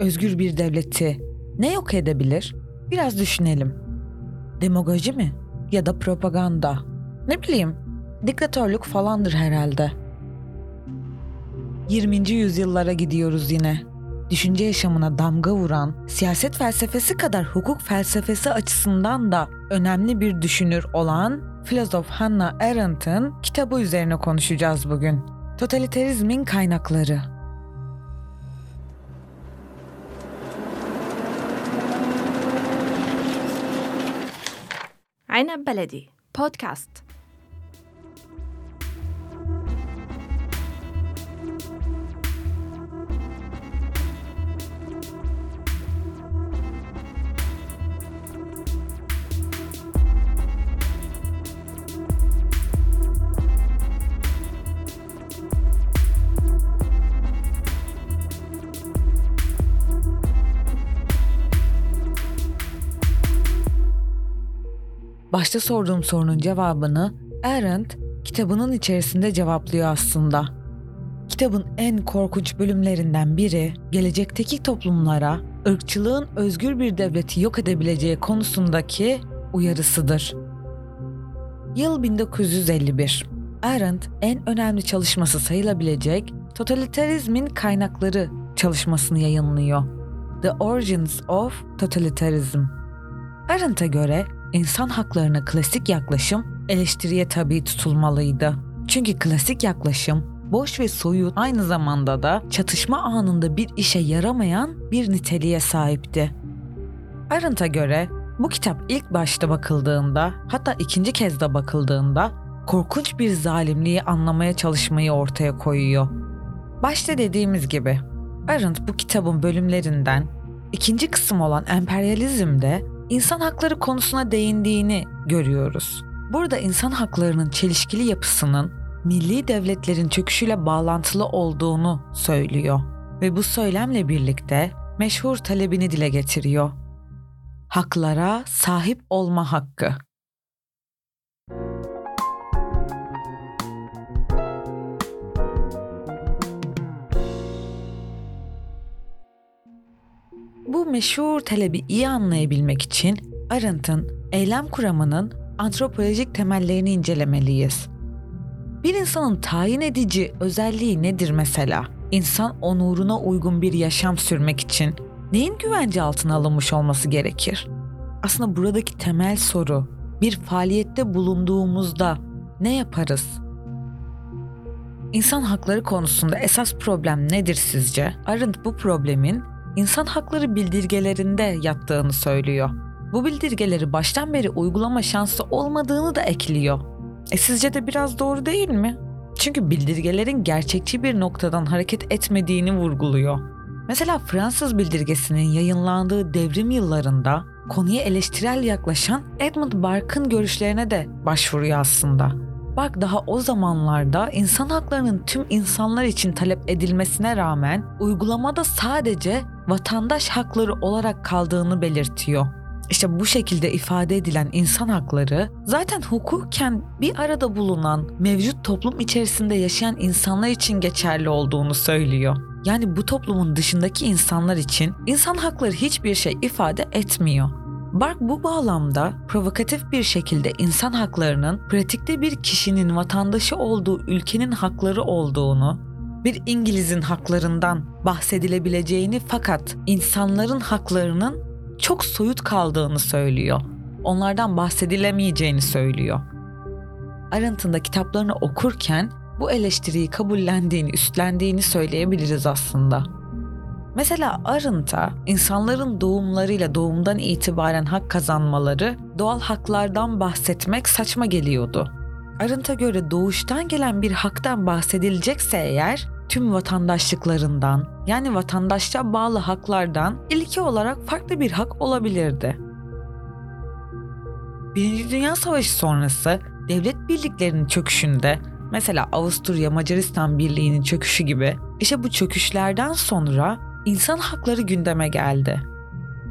özgür bir devleti ne yok edebilir? Biraz düşünelim. Demagoji mi? Ya da propaganda? Ne bileyim, diktatörlük falandır herhalde. 20. yüzyıllara gidiyoruz yine. Düşünce yaşamına damga vuran, siyaset felsefesi kadar hukuk felsefesi açısından da önemli bir düşünür olan filozof Hannah Arendt'ın kitabı üzerine konuşacağız bugün. Totalitarizmin kaynakları. عنب بلدي. بودكاست. Başta sorduğum sorunun cevabını Arendt kitabının içerisinde cevaplıyor aslında. Kitabın en korkunç bölümlerinden biri gelecekteki toplumlara ırkçılığın özgür bir devleti yok edebileceği konusundaki uyarısıdır. Yıl 1951. Arendt en önemli çalışması sayılabilecek Totalitarizmin Kaynakları çalışmasını yayınlıyor. The Origins of Totalitarism. Arendt'a göre insan haklarına klasik yaklaşım eleştiriye tabi tutulmalıydı. Çünkü klasik yaklaşım boş ve soyut aynı zamanda da çatışma anında bir işe yaramayan bir niteliğe sahipti. Arendt'a göre bu kitap ilk başta bakıldığında hatta ikinci kez de bakıldığında korkunç bir zalimliği anlamaya çalışmayı ortaya koyuyor. Başta dediğimiz gibi Arendt bu kitabın bölümlerinden ikinci kısım olan emperyalizmde insan hakları konusuna değindiğini görüyoruz. Burada insan haklarının çelişkili yapısının milli devletlerin çöküşüyle bağlantılı olduğunu söylüyor ve bu söylemle birlikte meşhur talebini dile getiriyor. Haklara sahip olma hakkı. Bu meşhur talebi iyi anlayabilmek için Arendt'ın eylem kuramının antropolojik temellerini incelemeliyiz. Bir insanın tayin edici özelliği nedir mesela? İnsan onuruna uygun bir yaşam sürmek için neyin güvence altına alınmış olması gerekir? Aslında buradaki temel soru bir faaliyette bulunduğumuzda ne yaparız? İnsan hakları konusunda esas problem nedir sizce? Arendt bu problemin insan hakları bildirgelerinde yattığını söylüyor. Bu bildirgeleri baştan beri uygulama şansı olmadığını da ekliyor. E sizce de biraz doğru değil mi? Çünkü bildirgelerin gerçekçi bir noktadan hareket etmediğini vurguluyor. Mesela Fransız bildirgesinin yayınlandığı devrim yıllarında konuya eleştirel yaklaşan Edmund Burke'ın görüşlerine de başvuruyor aslında. Bak daha o zamanlarda insan haklarının tüm insanlar için talep edilmesine rağmen uygulamada sadece vatandaş hakları olarak kaldığını belirtiyor. İşte bu şekilde ifade edilen insan hakları zaten hukuken bir arada bulunan mevcut toplum içerisinde yaşayan insanlar için geçerli olduğunu söylüyor. Yani bu toplumun dışındaki insanlar için insan hakları hiçbir şey ifade etmiyor. Bark bu bağlamda provokatif bir şekilde insan haklarının pratikte bir kişinin vatandaşı olduğu ülkenin hakları olduğunu, bir İngiliz'in haklarından bahsedilebileceğini fakat insanların haklarının çok soyut kaldığını söylüyor. Onlardan bahsedilemeyeceğini söylüyor. Arendt'ın da kitaplarını okurken bu eleştiriyi kabullendiğini, üstlendiğini söyleyebiliriz aslında. Mesela Arendt'a insanların doğumlarıyla doğumdan itibaren hak kazanmaları, doğal haklardan bahsetmek saçma geliyordu. Arendt'a göre doğuştan gelen bir haktan bahsedilecekse eğer tüm vatandaşlıklarından yani vatandaşça bağlı haklardan ilki olarak farklı bir hak olabilirdi. Birinci Dünya Savaşı sonrası devlet birliklerinin çöküşünde mesela Avusturya Macaristan Birliği'nin çöküşü gibi işte bu çöküşlerden sonra insan hakları gündeme geldi.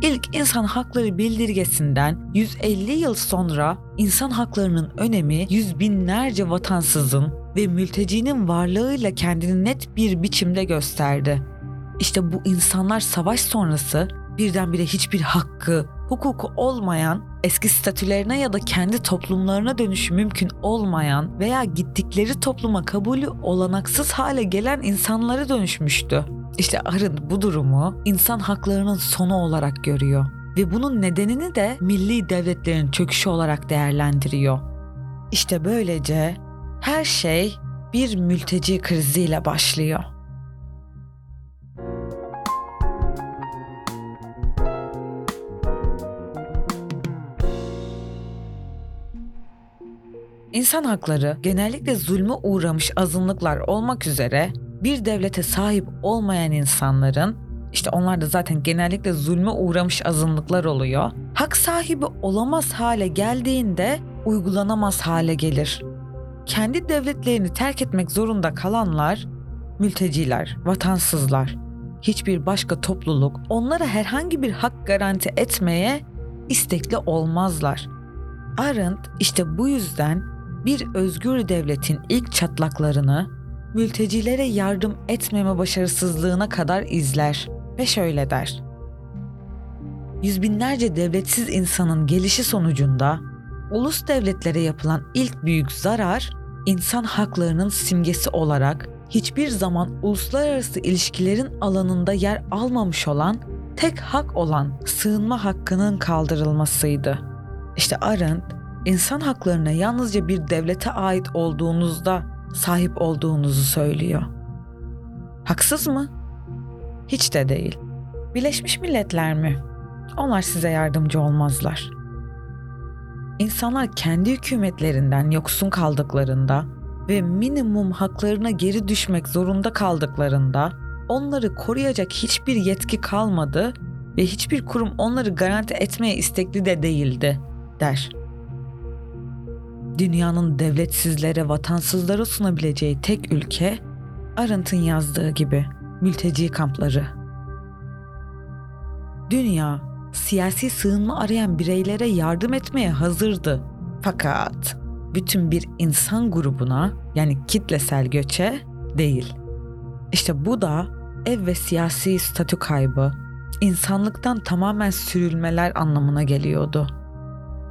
İlk insan hakları bildirgesinden 150 yıl sonra insan haklarının önemi yüz binlerce vatansızın ve mültecinin varlığıyla kendini net bir biçimde gösterdi. İşte bu insanlar savaş sonrası birdenbire hiçbir hakkı, hukuku olmayan, eski statülerine ya da kendi toplumlarına dönüşü mümkün olmayan veya gittikleri topluma kabulü olanaksız hale gelen insanlara dönüşmüştü. İşte Arın bu durumu insan haklarının sonu olarak görüyor ve bunun nedenini de milli devletlerin çöküşü olarak değerlendiriyor. İşte böylece her şey bir mülteci kriziyle başlıyor. İnsan hakları genellikle zulme uğramış azınlıklar olmak üzere bir devlete sahip olmayan insanların işte onlar da zaten genellikle zulme uğramış azınlıklar oluyor. Hak sahibi olamaz hale geldiğinde uygulanamaz hale gelir. Kendi devletlerini terk etmek zorunda kalanlar mülteciler, vatansızlar. Hiçbir başka topluluk onlara herhangi bir hak garanti etmeye istekli olmazlar. Arendt işte bu yüzden bir özgür devletin ilk çatlaklarını mültecilere yardım etmeme başarısızlığına kadar izler ve şöyle der. Yüz binlerce devletsiz insanın gelişi sonucunda ulus devletlere yapılan ilk büyük zarar insan haklarının simgesi olarak hiçbir zaman uluslararası ilişkilerin alanında yer almamış olan tek hak olan sığınma hakkının kaldırılmasıydı. İşte Arendt insan haklarına yalnızca bir devlete ait olduğunuzda sahip olduğunuzu söylüyor. Haksız mı? Hiç de değil. Birleşmiş Milletler mi? Onlar size yardımcı olmazlar. İnsanlar kendi hükümetlerinden yoksun kaldıklarında ve minimum haklarına geri düşmek zorunda kaldıklarında onları koruyacak hiçbir yetki kalmadı ve hiçbir kurum onları garanti etmeye istekli de değildi, der dünyanın devletsizlere, vatansızlara sunabileceği tek ülke, Arendt'ın yazdığı gibi mülteci kampları. Dünya, siyasi sığınma arayan bireylere yardım etmeye hazırdı. Fakat bütün bir insan grubuna yani kitlesel göçe değil. İşte bu da ev ve siyasi statü kaybı, insanlıktan tamamen sürülmeler anlamına geliyordu.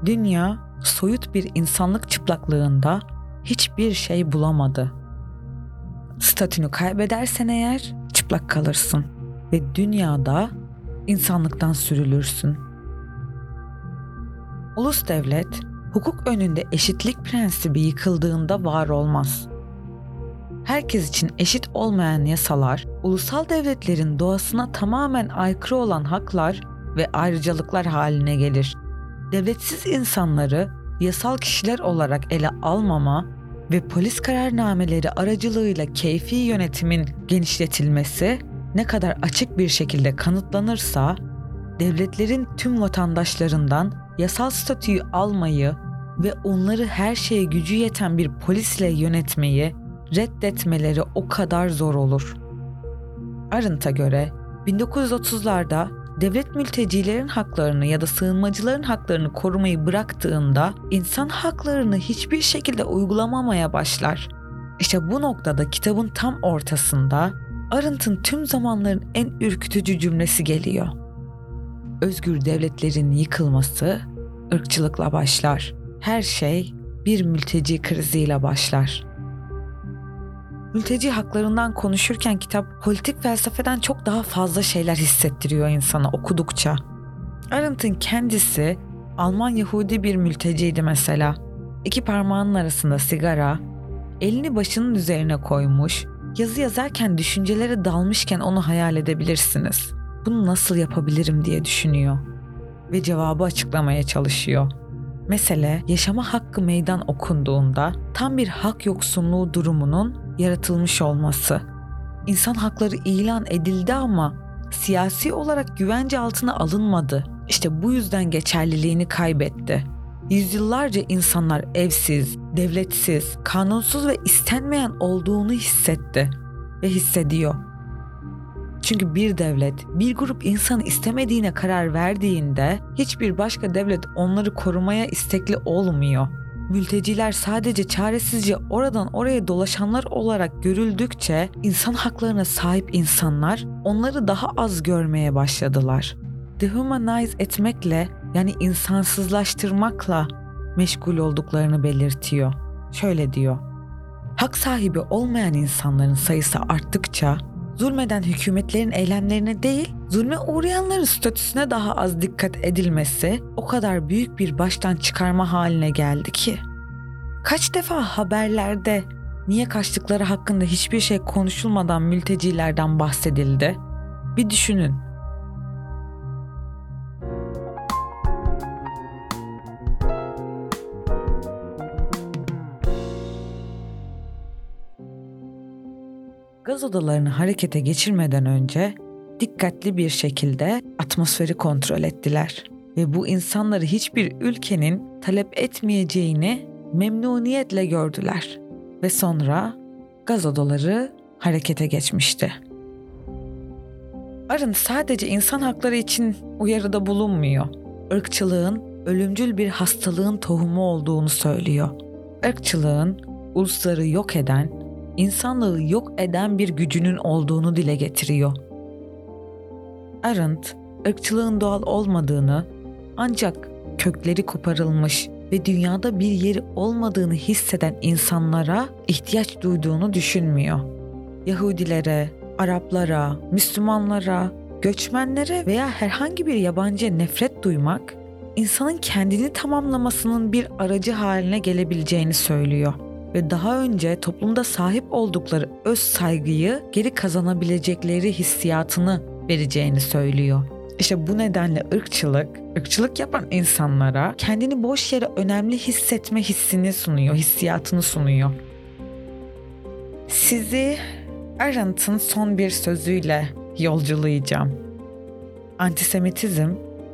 Dünya soyut bir insanlık çıplaklığında hiçbir şey bulamadı. Statünü kaybedersen eğer çıplak kalırsın ve dünyada insanlıktan sürülürsün. Ulus devlet hukuk önünde eşitlik prensibi yıkıldığında var olmaz. Herkes için eşit olmayan yasalar, ulusal devletlerin doğasına tamamen aykırı olan haklar ve ayrıcalıklar haline gelir devletsiz insanları yasal kişiler olarak ele almama ve polis kararnameleri aracılığıyla keyfi yönetimin genişletilmesi ne kadar açık bir şekilde kanıtlanırsa devletlerin tüm vatandaşlarından yasal statüyü almayı ve onları her şeye gücü yeten bir polisle yönetmeyi reddetmeleri o kadar zor olur. Arendt'a göre 1930'larda devlet mültecilerin haklarını ya da sığınmacıların haklarını korumayı bıraktığında insan haklarını hiçbir şekilde uygulamamaya başlar. İşte bu noktada kitabın tam ortasında Arendt'ın tüm zamanların en ürkütücü cümlesi geliyor. Özgür devletlerin yıkılması ırkçılıkla başlar. Her şey bir mülteci kriziyle başlar. Mülteci haklarından konuşurken kitap politik felsefeden çok daha fazla şeyler hissettiriyor insana okudukça. Arendt'in kendisi Alman Yahudi bir mülteciydi mesela. İki parmağının arasında sigara, elini başının üzerine koymuş, yazı yazarken düşüncelere dalmışken onu hayal edebilirsiniz. Bunu nasıl yapabilirim diye düşünüyor ve cevabı açıklamaya çalışıyor. Mesele yaşama hakkı meydan okunduğunda tam bir hak yoksunluğu durumunun yaratılmış olması. İnsan hakları ilan edildi ama siyasi olarak güvence altına alınmadı. İşte bu yüzden geçerliliğini kaybetti. Yüzyıllarca insanlar evsiz, devletsiz, kanunsuz ve istenmeyen olduğunu hissetti ve hissediyor. Çünkü bir devlet bir grup insanı istemediğine karar verdiğinde hiçbir başka devlet onları korumaya istekli olmuyor. Mülteciler sadece çaresizce oradan oraya dolaşanlar olarak görüldükçe insan haklarına sahip insanlar onları daha az görmeye başladılar. Dehumanize etmekle yani insansızlaştırmakla meşgul olduklarını belirtiyor. Şöyle diyor. Hak sahibi olmayan insanların sayısı arttıkça zulmeden hükümetlerin eylemlerine değil, zulme uğrayanların statüsüne daha az dikkat edilmesi o kadar büyük bir baştan çıkarma haline geldi ki. Kaç defa haberlerde niye kaçtıkları hakkında hiçbir şey konuşulmadan mültecilerden bahsedildi? Bir düşünün. Odalarını harekete geçirmeden önce dikkatli bir şekilde atmosferi kontrol ettiler ve bu insanları hiçbir ülkenin talep etmeyeceğini memnuniyetle gördüler ve sonra gaz odaları harekete geçmişti. Arın sadece insan hakları için uyarıda bulunmuyor. Irkçılığın ölümcül bir hastalığın tohumu olduğunu söylüyor. Irkçılığın ulusları yok eden, insanlığı yok eden bir gücünün olduğunu dile getiriyor. Arendt, ırkçılığın doğal olmadığını ancak kökleri koparılmış ve dünyada bir yeri olmadığını hisseden insanlara ihtiyaç duyduğunu düşünmüyor. Yahudilere, Araplara, Müslümanlara, göçmenlere veya herhangi bir yabancıya nefret duymak, insanın kendini tamamlamasının bir aracı haline gelebileceğini söylüyor ve daha önce toplumda sahip oldukları öz saygıyı geri kazanabilecekleri hissiyatını vereceğini söylüyor. İşte bu nedenle ırkçılık, ırkçılık yapan insanlara kendini boş yere önemli hissetme hissini sunuyor, hissiyatını sunuyor. Sizi Arendt'ın son bir sözüyle yolculayacağım. Antisemitizm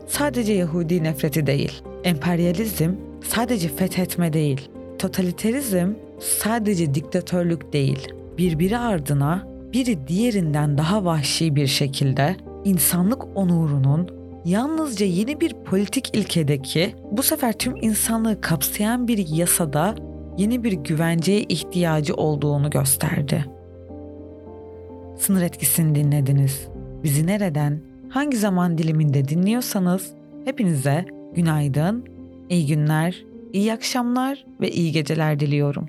sadece Yahudi nefreti değil, emperyalizm sadece fethetme değil, totaliterizm sadece diktatörlük değil, birbiri ardına biri diğerinden daha vahşi bir şekilde insanlık onurunun yalnızca yeni bir politik ilkedeki bu sefer tüm insanlığı kapsayan bir yasada yeni bir güvenceye ihtiyacı olduğunu gösterdi. Sınır etkisini dinlediniz. Bizi nereden, hangi zaman diliminde dinliyorsanız hepinize günaydın, iyi günler, iyi akşamlar ve iyi geceler diliyorum.